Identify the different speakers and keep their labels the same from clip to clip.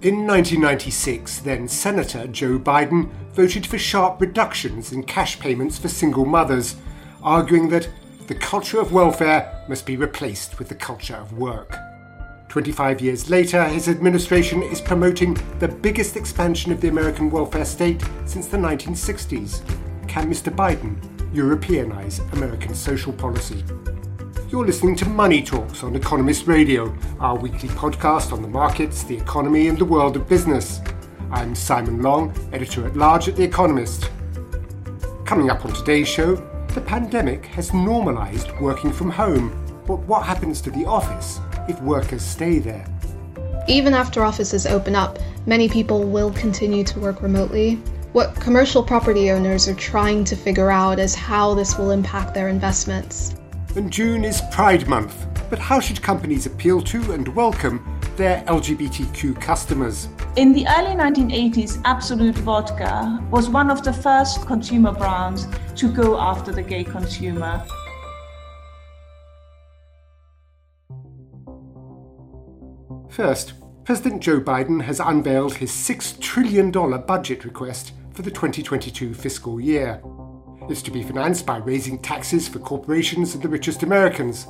Speaker 1: In 1996, then Senator Joe Biden voted for sharp reductions in cash payments for single mothers, arguing that the culture of welfare must be replaced with the culture of work. 25 years later, his administration is promoting the biggest expansion of the American welfare state since the 1960s. Can Mr. Biden Europeanize American social policy? You're listening to Money Talks on Economist Radio, our weekly podcast on the markets, the economy, and the world of business. I'm Simon Long, editor at large at The Economist. Coming up on today's show, the pandemic has normalised working from home. But what happens to the office if workers stay there?
Speaker 2: Even after offices open up, many people will continue to work remotely. What commercial property owners are trying to figure out is how this will impact their investments.
Speaker 1: And June is Pride Month, but how should companies appeal to and welcome their LGBTQ customers?
Speaker 3: In the early 1980s, Absolut Vodka was one of the first consumer brands to go after the gay consumer.
Speaker 1: First, President Joe Biden has unveiled his $6 trillion budget request for the 2022 fiscal year. It's to be financed by raising taxes for corporations and the richest Americans.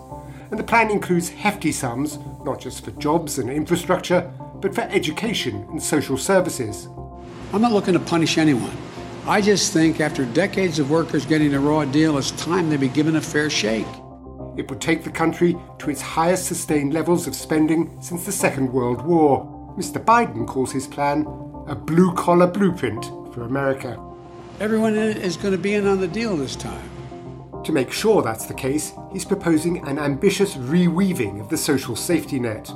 Speaker 1: And the plan includes hefty sums, not just for jobs and infrastructure, but for education and social services.
Speaker 4: I'm not looking to punish anyone. I just think after decades of workers getting a raw deal, it's time they be given a fair shake.
Speaker 1: It would take the country to its highest sustained levels of spending since the Second World War. Mr. Biden calls his plan a blue collar blueprint for America.
Speaker 4: Everyone is going to be in on the deal this time.
Speaker 1: To make sure that's the case, he's proposing an ambitious reweaving of the social safety net.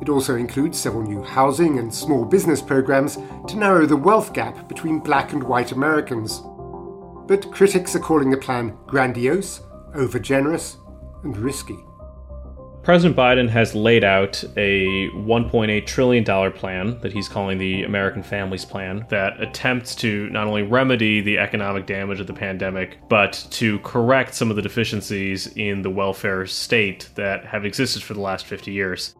Speaker 1: It also includes several new housing and small business programs to narrow the wealth gap between black and white Americans. But critics are calling the plan grandiose, overgenerous, and risky.
Speaker 5: President Biden has laid out a $1.8 trillion plan that he's calling the American Families Plan that attempts to not only remedy the economic damage of the pandemic, but to correct some of the deficiencies in the welfare state that have existed for the last 50 years.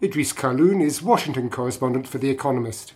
Speaker 1: Idrees Kahloon is Washington correspondent for The Economist.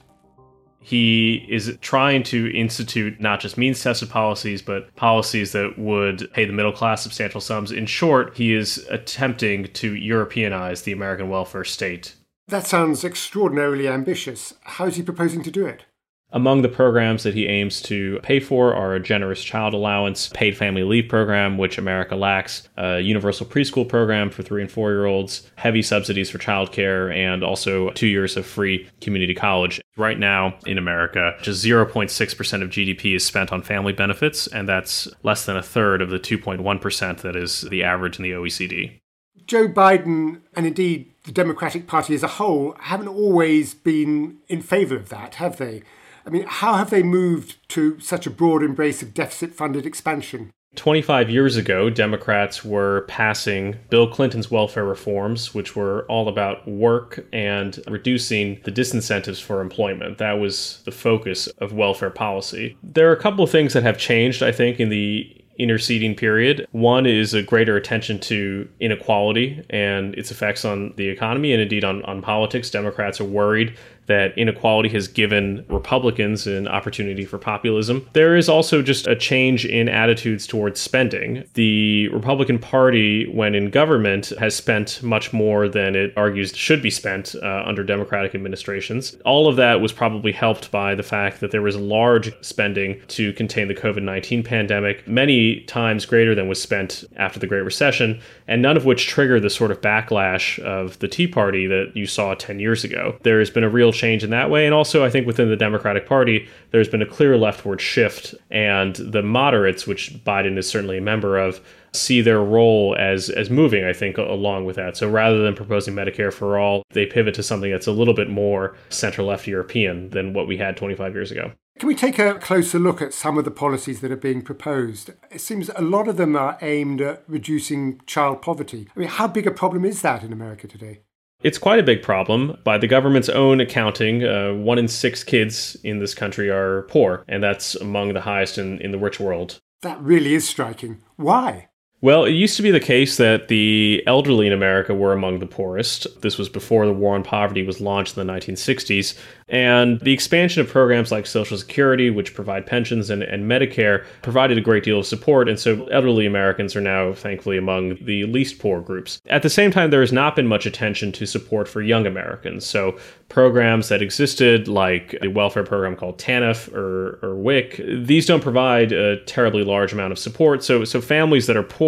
Speaker 5: He is trying to institute not just means tested policies, but policies that would pay the middle class substantial sums. In short, he is attempting to Europeanize the American welfare state.
Speaker 1: That sounds extraordinarily ambitious. How is he proposing to do it?
Speaker 5: Among the programs that he aims to pay for are a generous child allowance, paid family leave program, which America lacks, a universal preschool program for three and four year olds, heavy subsidies for childcare, and also two years of free community college. Right now in America, just 0.6% of GDP is spent on family benefits, and that's less than a third of the 2.1% that is the average in the OECD.
Speaker 1: Joe Biden, and indeed the Democratic Party as a whole, haven't always been in favour of that, have they? I mean, how have they moved to such a broad embrace of deficit funded expansion?
Speaker 5: 25 years ago, Democrats were passing Bill Clinton's welfare reforms, which were all about work and reducing the disincentives for employment. That was the focus of welfare policy. There are a couple of things that have changed, I think, in the interceding period. One is a greater attention to inequality and its effects on the economy and indeed on, on politics. Democrats are worried that inequality has given Republicans an opportunity for populism. There is also just a change in attitudes towards spending. The Republican Party, when in government, has spent much more than it argues should be spent uh, under Democratic administrations. All of that was probably helped by the fact that there was large spending to contain the COVID 19 pandemic, many times greater than was spent after the Great Recession, and none of which triggered the sort of backlash of the Tea Party that you saw 10 years ago. There has been a real change in that way. And also, I think within the Democratic Party, there's been a clear leftward shift, and the moderates, which Biden is certainly a member of, see their role as as moving i think along with that so rather than proposing medicare for all they pivot to something that's a little bit more center left european than what we had 25 years ago
Speaker 1: can we take a closer look at some of the policies that are being proposed? It seems a lot of them are aimed at reducing child poverty. I mean, how big a problem is that in America today?
Speaker 5: It's quite a big problem. By the government's own accounting, uh, one in six kids in this country are poor, and that's among the highest in, in the rich world.
Speaker 1: That really is striking. Why?
Speaker 5: Well, it used to be the case that the elderly in America were among the poorest. This was before the War on Poverty was launched in the 1960s. And the expansion of programs like Social Security, which provide pensions, and, and Medicare provided a great deal of support. And so elderly Americans are now, thankfully, among the least poor groups. At the same time, there has not been much attention to support for young Americans. So programs that existed, like the welfare program called TANF or, or WIC, these don't provide a terribly large amount of support. So, so families that are poor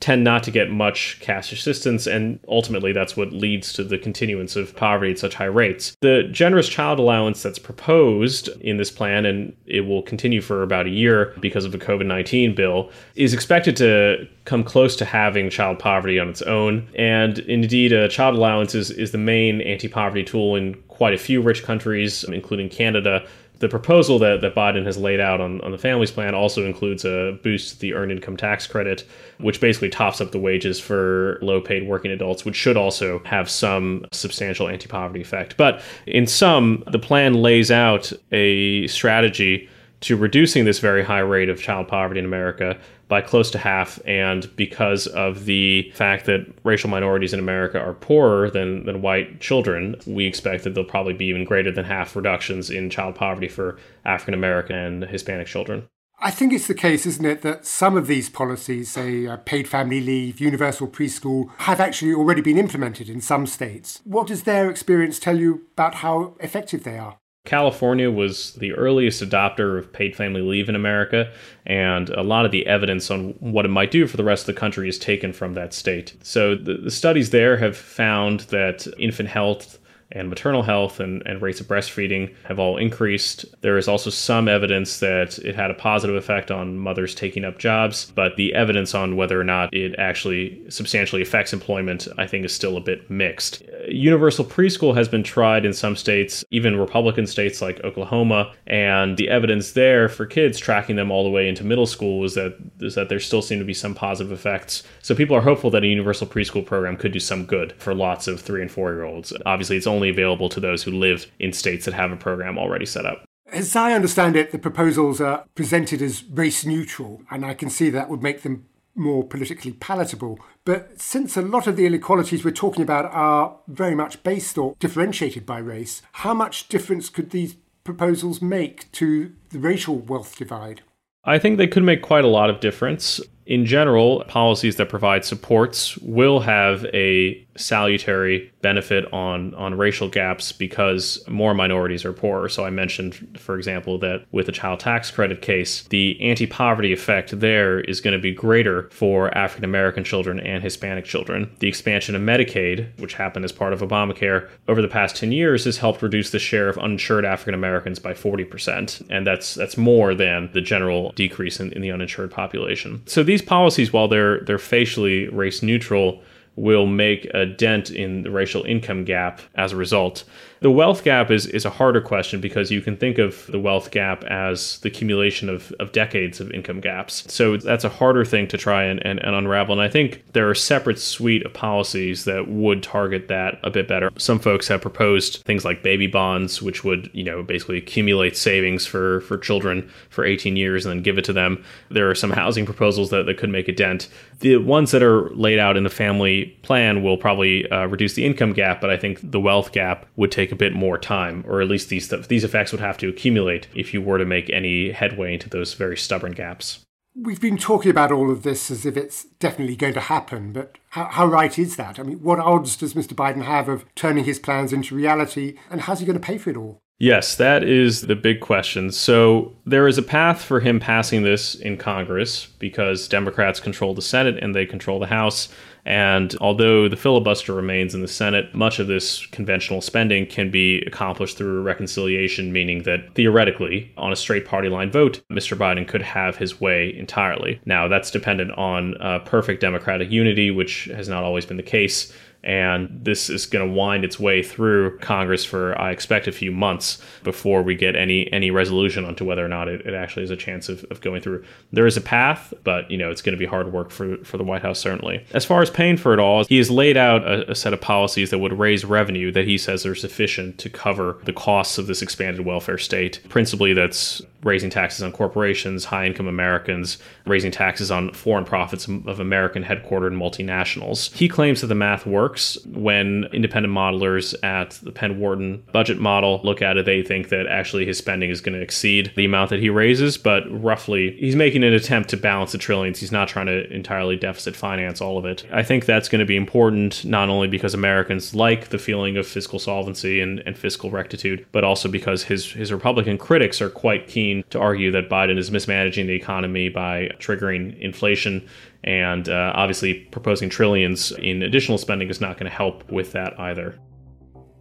Speaker 5: tend not to get much cash assistance, and ultimately that's what leads to the continuance of poverty at such high rates. The generous child allowance that's proposed in this plan, and it will continue for about a year because of the COVID 19 bill, is expected to come close to having child poverty on its own. And indeed, a child allowance is, is the main anti poverty tool in quite a few rich countries, including Canada the proposal that, that Biden has laid out on, on the families plan also includes a boost to the earned income tax credit, which basically tops up the wages for low paid working adults, which should also have some substantial anti poverty effect. But in sum, the plan lays out a strategy to reducing this very high rate of child poverty in America by close to half. And because of the fact that racial minorities in America are poorer than, than white children, we expect that there'll probably be even greater than half reductions in child poverty for African American and Hispanic children.
Speaker 1: I think it's the case, isn't it, that some of these policies, say uh, paid family leave, universal preschool, have actually already been implemented in some states. What does their experience tell you about how effective they are?
Speaker 5: California was the earliest adopter of paid family leave in America, and a lot of the evidence on what it might do for the rest of the country is taken from that state. So the, the studies there have found that infant health and maternal health and, and rates of breastfeeding have all increased. There is also some evidence that it had a positive effect on mothers taking up jobs, but the evidence on whether or not it actually substantially affects employment, I think, is still a bit mixed. Universal preschool has been tried in some states, even Republican states like Oklahoma, and the evidence there for kids tracking them all the way into middle school is that is that there still seem to be some positive effects. So people are hopeful that a universal preschool program could do some good for lots of three and four year olds. Obviously, it's only only available to those who live in states that have a program already set up.
Speaker 1: As I understand it, the proposals are presented as race neutral, and I can see that would make them more politically palatable. But since a lot of the inequalities we're talking about are very much based or differentiated by race, how much difference could these proposals make to the racial wealth divide?
Speaker 5: I think they could make quite a lot of difference. In general, policies that provide supports will have a salutary benefit on on racial gaps because more minorities are poorer. So I mentioned, for example, that with the child tax credit case, the anti-poverty effect there is going to be greater for African American children and Hispanic children. The expansion of Medicaid, which happened as part of Obamacare over the past 10 years, has helped reduce the share of uninsured African Americans by 40%, and that's that's more than the general decrease in, in the uninsured population. So these policies, while they're they're facially race neutral, will make a dent in the racial income gap as a result. The wealth gap is, is a harder question because you can think of the wealth gap as the accumulation of, of decades of income gaps. So that's a harder thing to try and, and, and unravel. And I think there are a separate suite of policies that would target that a bit better. Some folks have proposed things like baby bonds, which would, you know, basically accumulate savings for, for children for 18 years and then give it to them. There are some housing proposals that, that could make a dent. The ones that are laid out in the family plan will probably uh, reduce the income gap, but I think the wealth gap would take a bit more time, or at least these these effects would have to accumulate if you were to make any headway into those very stubborn gaps.
Speaker 1: We've been talking about all of this as if it's definitely going to happen, but how, how, right is that? I mean, what odds does Mr. Biden have of turning his plans into reality, and how's he going to pay for it all?
Speaker 5: Yes, that is the big question. So there is a path for him passing this in Congress because Democrats control the Senate and they control the House. And although the filibuster remains in the Senate, much of this conventional spending can be accomplished through reconciliation, meaning that theoretically, on a straight party line vote, Mr. Biden could have his way entirely. Now, that's dependent on uh, perfect Democratic unity, which has not always been the case and this is going to wind its way through Congress for I expect a few months before we get any any resolution onto whether or not it, it actually has a chance of, of going through. There is a path, but you know it's going to be hard work for for the White House certainly. As far as paying for it all, he has laid out a, a set of policies that would raise revenue that he says are sufficient to cover the costs of this expanded welfare state. Principally, that's raising taxes on corporations, high income Americans, raising taxes on foreign profits of American headquartered multinationals. He claims that the math works. When independent modelers at the Penn Wharton budget model look at it, they think that actually his spending is going to exceed the amount that he raises, but roughly he's making an attempt to balance the trillions. He's not trying to entirely deficit finance all of it. I think that's going to be important not only because Americans like the feeling of fiscal solvency and, and fiscal rectitude, but also because his, his Republican critics are quite keen to argue that Biden is mismanaging the economy by triggering inflation and uh, obviously, proposing trillions in additional spending is not going to help with that either.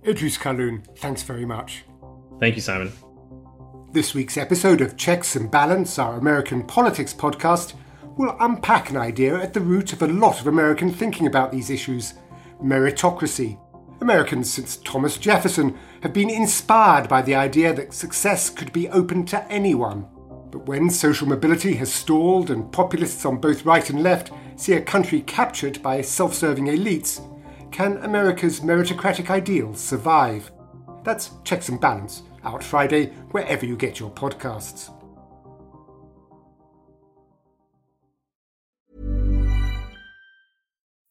Speaker 1: Idrees Kahloon, thanks very much.
Speaker 5: Thank you, Simon.
Speaker 1: This week's episode of Checks and Balance, our American politics podcast, will unpack an idea at the root of a lot of American thinking about these issues meritocracy. Americans since Thomas Jefferson have been inspired by the idea that success could be open to anyone. But when social mobility has stalled and populists on both right and left see a country captured by self serving elites, can America's meritocratic ideals survive? That's Checks and Balance, out Friday, wherever you get your podcasts.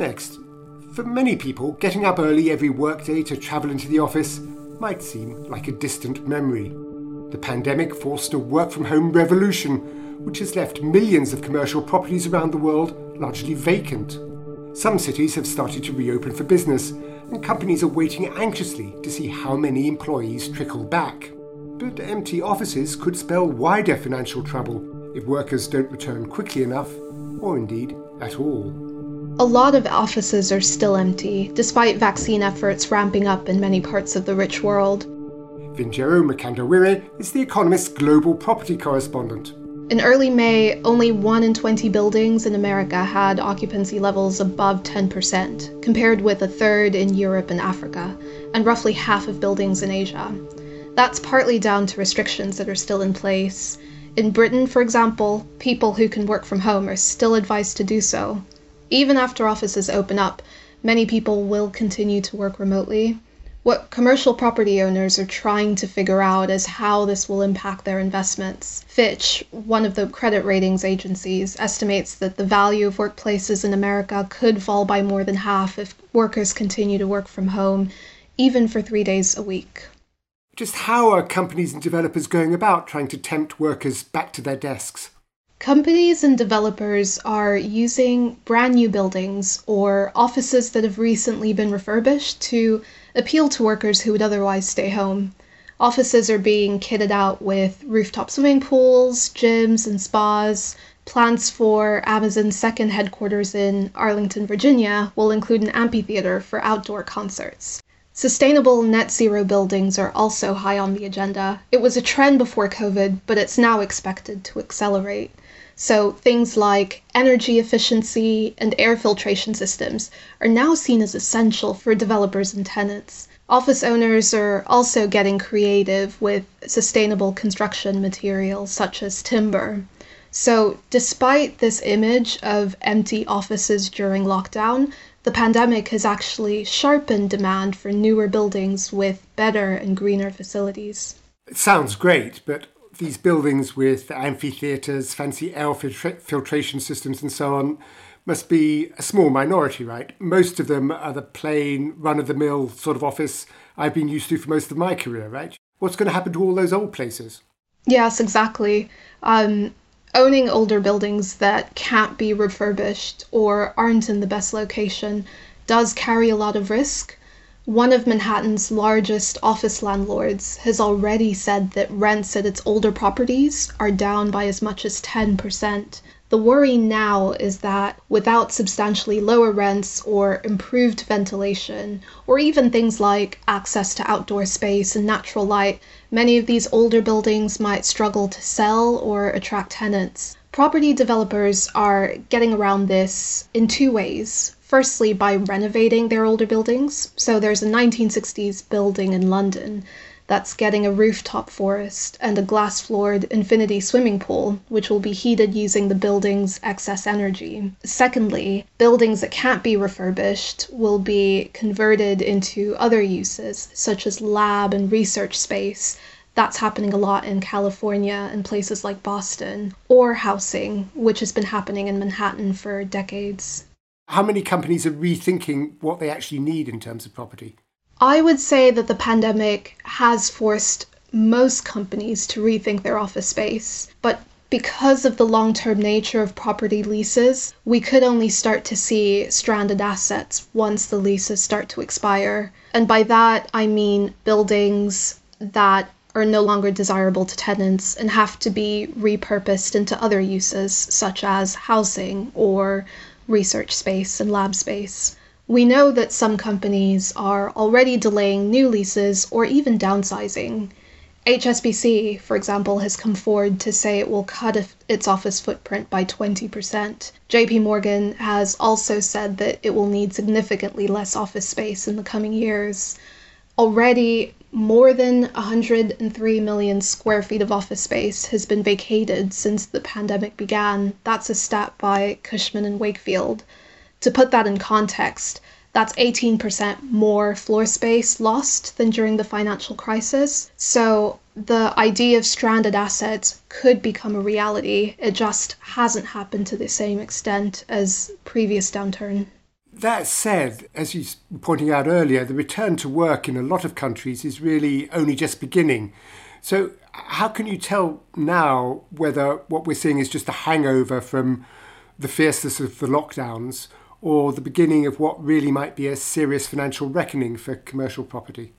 Speaker 1: Next, for many people, getting up early every workday to travel into the office might seem like a distant memory. The pandemic forced a work from home revolution, which has left millions of commercial properties around the world largely vacant. Some cities have started to reopen for business, and companies are waiting anxiously to see how many employees trickle back. But empty offices could spell wider financial trouble if workers don't return quickly enough, or indeed at all.
Speaker 2: A lot of offices are still empty, despite vaccine efforts ramping up in many parts of the rich world.
Speaker 1: Vinjeru Mkandawire is The Economist's global property correspondent.
Speaker 2: In early May, only 1 in 20 buildings in America had occupancy levels above 10%, compared with a third in Europe and Africa, and roughly half of buildings in Asia. That's partly down to restrictions that are still in place. In Britain, for example, people who can work from home are still advised to do so, even after offices open up, many people will continue to work remotely. What commercial property owners are trying to figure out is how this will impact their investments. Fitch, one of the credit ratings agencies, estimates that the value of workplaces in America could fall by more than half if workers continue to work from home, even for three days a week.
Speaker 1: Just how are companies and developers going about trying to tempt workers back to their desks?
Speaker 2: Companies and developers are using brand new buildings or offices that have recently been refurbished to appeal to workers who would otherwise stay home. Offices are being kitted out with rooftop swimming pools, gyms, and spas. Plans for Amazon's second headquarters in Arlington, Virginia will include an amphitheater for outdoor concerts. Sustainable net zero buildings are also high on the agenda. It was a trend before COVID, but it's now expected to accelerate. So things like energy efficiency and air filtration systems are now seen as essential for developers and tenants. Office owners are also getting creative with sustainable construction materials such as timber. So, despite this image of empty offices during lockdown, the pandemic has actually sharpened demand for newer buildings with better and greener facilities.
Speaker 1: It sounds great, but these buildings with amphitheatres, fancy air filtration systems, and so on must be a small minority, right? Most of them are the plain, run of the mill sort of office I've been used to for most of my career, right? What's going to happen to all those old places?
Speaker 2: Yes, exactly. Um, owning older buildings that can't be refurbished or aren't in the best location does carry a lot of risk. One of Manhattan's largest office landlords has already said that rents at its older properties are down by as much as 10%. The worry now is that without substantially lower rents or improved ventilation, or even things like access to outdoor space and natural light, many of these older buildings might struggle to sell or attract tenants. Property developers are getting around this in two ways firstly by renovating their older buildings. So there's a 1960s building in London that's getting a rooftop forest and a glass floored infinity swimming pool, which will be heated using the building's excess energy. Secondly, buildings that can't be refurbished will be converted into other uses, such as lab and research space. That's happening a lot in California and places like Boston, or housing, which has been happening in Manhattan for decades.
Speaker 1: How many companies are rethinking what they actually need in terms of property?
Speaker 2: I would say that the pandemic has forced most companies to rethink their office space, but because of the long term nature of property leases, we could only start to see stranded assets once the leases start to expire. And by that, I mean buildings that are no longer desirable to tenants and have to be repurposed into other uses, such as housing or research space and lab space. We know that some companies are already delaying new leases or even downsizing. HSBC, for example, has come forward to say it will cut its office footprint by 20%. JP Morgan has also said that it will need significantly less office space in the coming years. Already, more than 103 million square feet of office space has been vacated since the pandemic began. That's a stat by Cushman and Wakefield. To put that in context, that's 18% more floor space lost than during the financial crisis. So the idea of stranded assets could become a reality. It just hasn't happened to the same extent as previous downturn.
Speaker 1: That said, as you were pointing out earlier, the return to work in a lot of countries is really only just beginning. So, how can you tell now whether what we're seeing is just a hangover from the fierceness of the lockdowns or the beginning of what really might be a serious financial reckoning for commercial property?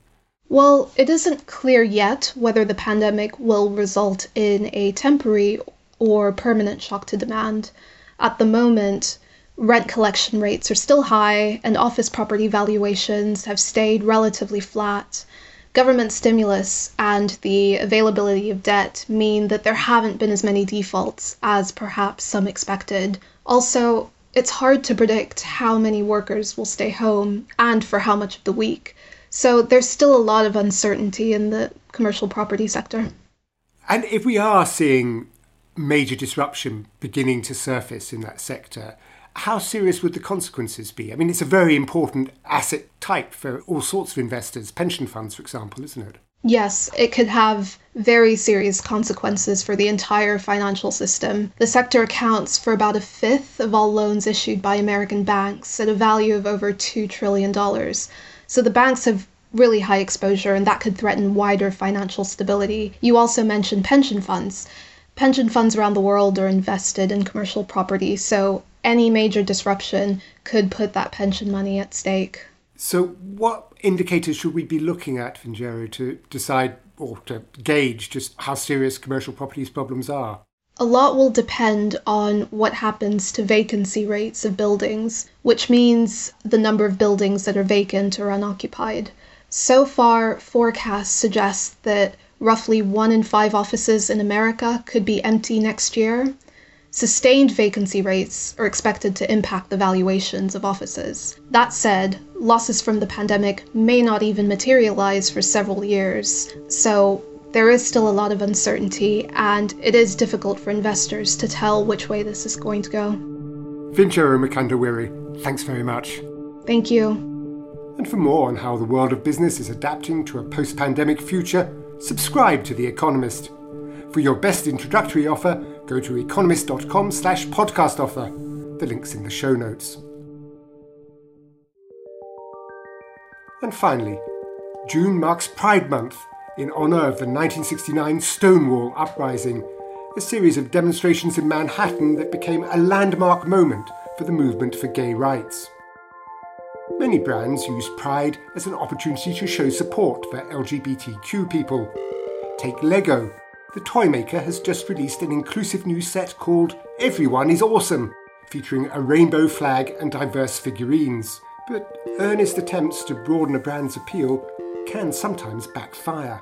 Speaker 2: Well, it isn't clear yet whether the pandemic will result in a temporary or permanent shock to demand. At the moment, Rent collection rates are still high, and office property valuations have stayed relatively flat. Government stimulus and the availability of debt mean that there haven't been as many defaults as perhaps some expected. Also, it's hard to predict how many workers will stay home and for how much of the week. So there's still a lot of uncertainty in the commercial property sector.
Speaker 1: And if we are seeing major disruption beginning to surface in that sector, how serious would the consequences be? I mean, it's a very important asset type for all sorts of investors, pension funds, for example, isn't it?
Speaker 2: Yes, it could have very serious consequences for the entire financial system. The sector accounts for about a fifth of all loans issued by American banks at a value of over $2 trillion. So the banks have really high exposure, and that could threaten wider financial stability. You also mentioned pension funds. Pension funds around the world are invested in commercial property, so any major disruption could put that pension money at stake.
Speaker 1: So, what indicators should we be looking at, Vinjeru, to decide or to gauge just how serious commercial properties problems are?
Speaker 2: A lot will depend on what happens to vacancy rates of buildings, which means the number of buildings that are vacant or unoccupied. So far, forecasts suggest that roughly one in five offices in America could be empty next year, Sustained vacancy rates are expected to impact the valuations of offices. That said, losses from the pandemic may not even materialize for several years, so there is still a lot of uncertainty, and it is difficult for investors to tell which way this is going to go.
Speaker 1: Vinjeru Mkandawire, thanks very much.
Speaker 2: Thank you.
Speaker 1: And for more on how the world of business is adapting to a post pandemic future, subscribe to The Economist. For your best introductory offer, go to economist.com slash podcast offer. The link's in the show notes. And finally, June marks Pride Month in honour of the 1969 Stonewall Uprising, a series of demonstrations in Manhattan that became a landmark moment for the movement for gay rights. Many brands use Pride as an opportunity to show support for LGBTQ people. Take Lego. The toy maker has just released an inclusive new set called Everyone is Awesome, featuring a rainbow flag and diverse figurines. But earnest attempts to broaden a brand's appeal can sometimes backfire.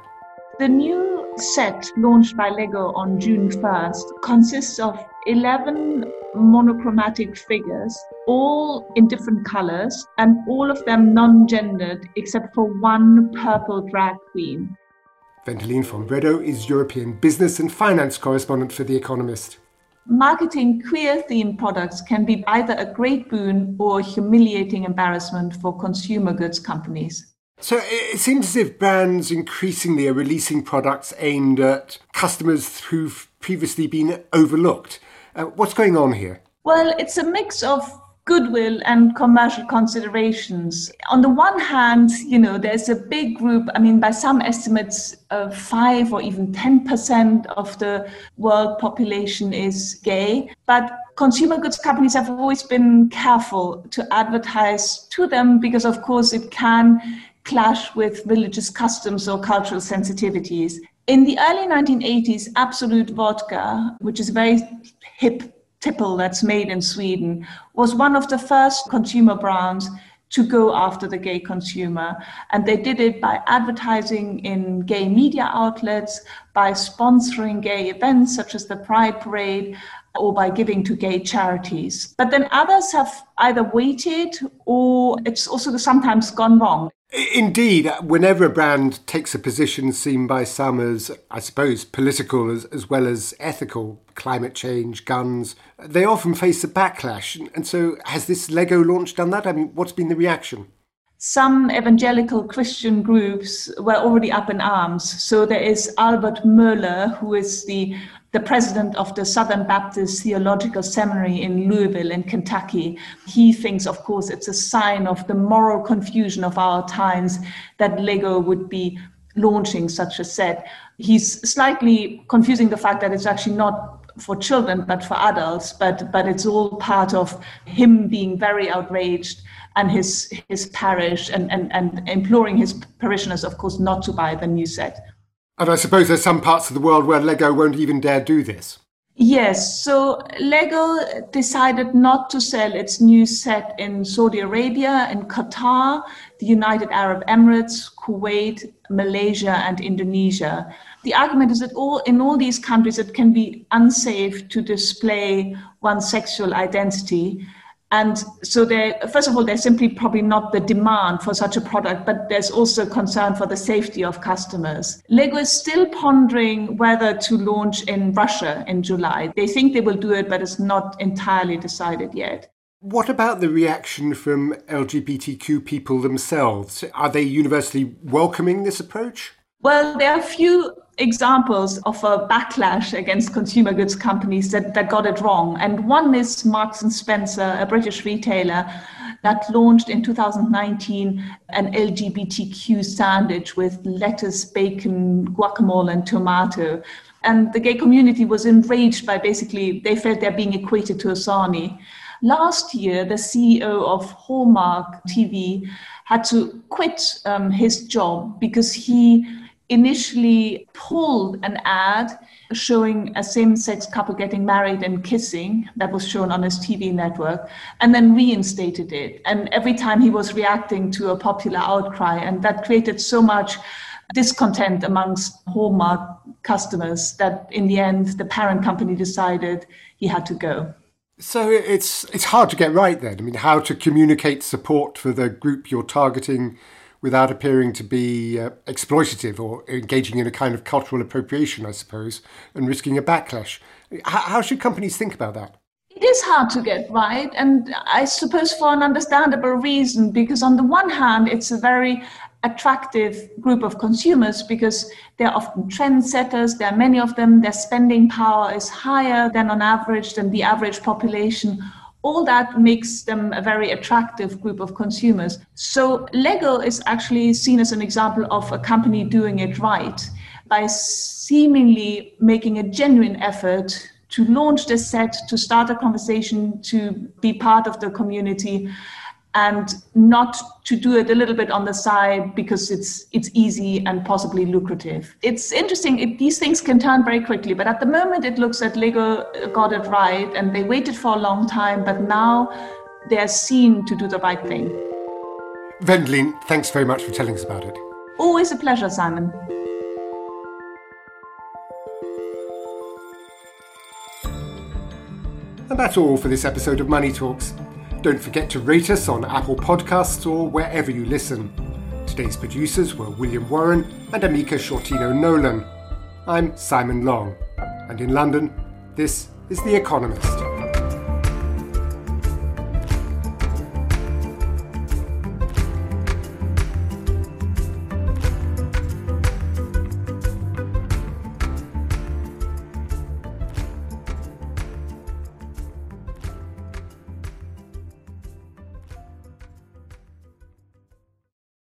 Speaker 3: The new set launched by LEGO on June 1st consists of 11 monochromatic figures, all in different colors, and all of them non gendered except for one purple drag queen.
Speaker 1: Wendelin von Bredow is European business and finance correspondent for The Economist.
Speaker 3: Marketing queer themed products can be either a great boon or a humiliating embarrassment for consumer goods companies.
Speaker 1: So it seems as if brands increasingly are releasing products aimed at customers who've previously been overlooked. Uh, what's going on here?
Speaker 3: Well, it's a mix of goodwill and commercial considerations. On the one hand, you know, there's a big group, I mean, by some estimates, uh, 5 or even 10% of the world population is gay. But consumer goods companies have always been careful to advertise to them because, of course, it can clash with religious customs or cultural sensitivities. In the early 1980s, Absolut Vodka, which is a very hip tipple that's made in Sweden, was one of the first consumer brands to go after the gay consumer. And they did it by advertising in gay media outlets, by sponsoring gay events such as the Pride Parade, or by giving to gay charities. But then others have either waited or it's also sometimes gone wrong.
Speaker 1: Indeed, whenever a brand takes a position seen by some as, I suppose, political as, as well as ethical, climate change, guns, they often face a backlash. And so, has this Lego launch done that? I mean, what's been the reaction?
Speaker 3: Some evangelical Christian groups were already up in arms. So, there is Albert Mohler, who is the the president of the Southern Baptist Theological Seminary in Louisville, in Kentucky. He thinks, of course, it's a sign of the moral confusion of our times that Lego would be launching such a set. He's slightly confusing the fact that it's actually not for children but for adults but but it's all part of him being very outraged and his his parish and and, and imploring his parishioners of course not to buy the new set
Speaker 1: and I suppose there's some parts of the world where Lego won't even dare do this.
Speaker 3: Yes, so Lego decided not to sell its new set in Saudi Arabia, in Qatar, the United Arab Emirates, Kuwait, Malaysia, and Indonesia. The argument is that all in all these countries it can be unsafe to display one's sexual identity and so there, first of all, there's simply probably not the demand for such a product, but there's also concern for the safety of customers. Lego is still pondering whether to launch in Russia in July. They think they will do it, but it's not entirely decided yet.
Speaker 1: What about the reaction from LGBTQ people themselves? Are they universally welcoming this approach?
Speaker 3: Well, there are a few examples of a backlash against consumer goods companies that, that got it wrong. And one is Marks and Spencer, a British retailer that launched in 2019 an LGBTQ sandwich with lettuce, bacon, guacamole, and tomato. And the gay community was enraged by basically, they felt they're being equated to a sarnie. Last year, the CEO of Hallmark TV had to quit um, his job because he initially pulled an ad showing a same sex couple getting married and kissing that was shown on his TV network, and then reinstated it. And every time he was reacting to a popular outcry, and that created so much discontent amongst Hallmark customers that in the end the parent company decided he had to go.
Speaker 1: So it's it's hard to get right then. I mean, how to communicate support for the group you're targeting without appearing to be uh, exploitative or engaging in a kind of cultural appropriation, I suppose, and risking a backlash. How, how should companies think about that?
Speaker 3: it is hard to get right, and I suppose for an understandable reason, because on the one hand, it's a very attractive group of consumers because they're often trendsetters. There are many of them. Their spending power is higher than on average than the average population. All that makes them a very attractive group of consumers. So Lego is actually seen as an example of a company doing it right by seemingly making a genuine effort to launch this set, to start a conversation, to be part of the community and not to do it a little bit on the side because it's it's easy and possibly lucrative. It's interesting. It, these things can turn very quickly, but at the moment it looks that Lego got it right, and they waited for a long time, but now they're seen to do the right thing.
Speaker 1: Wendelin, thanks very much for telling us about it.
Speaker 3: Always a pleasure, Simon.
Speaker 1: And that's all for this episode of Money Talks. Don't forget to rate us on Apple Podcasts or wherever you listen. Today's producers were William Warren and Amika Shortino Nolan. I'm Simon Long, and in London, this is The Economist.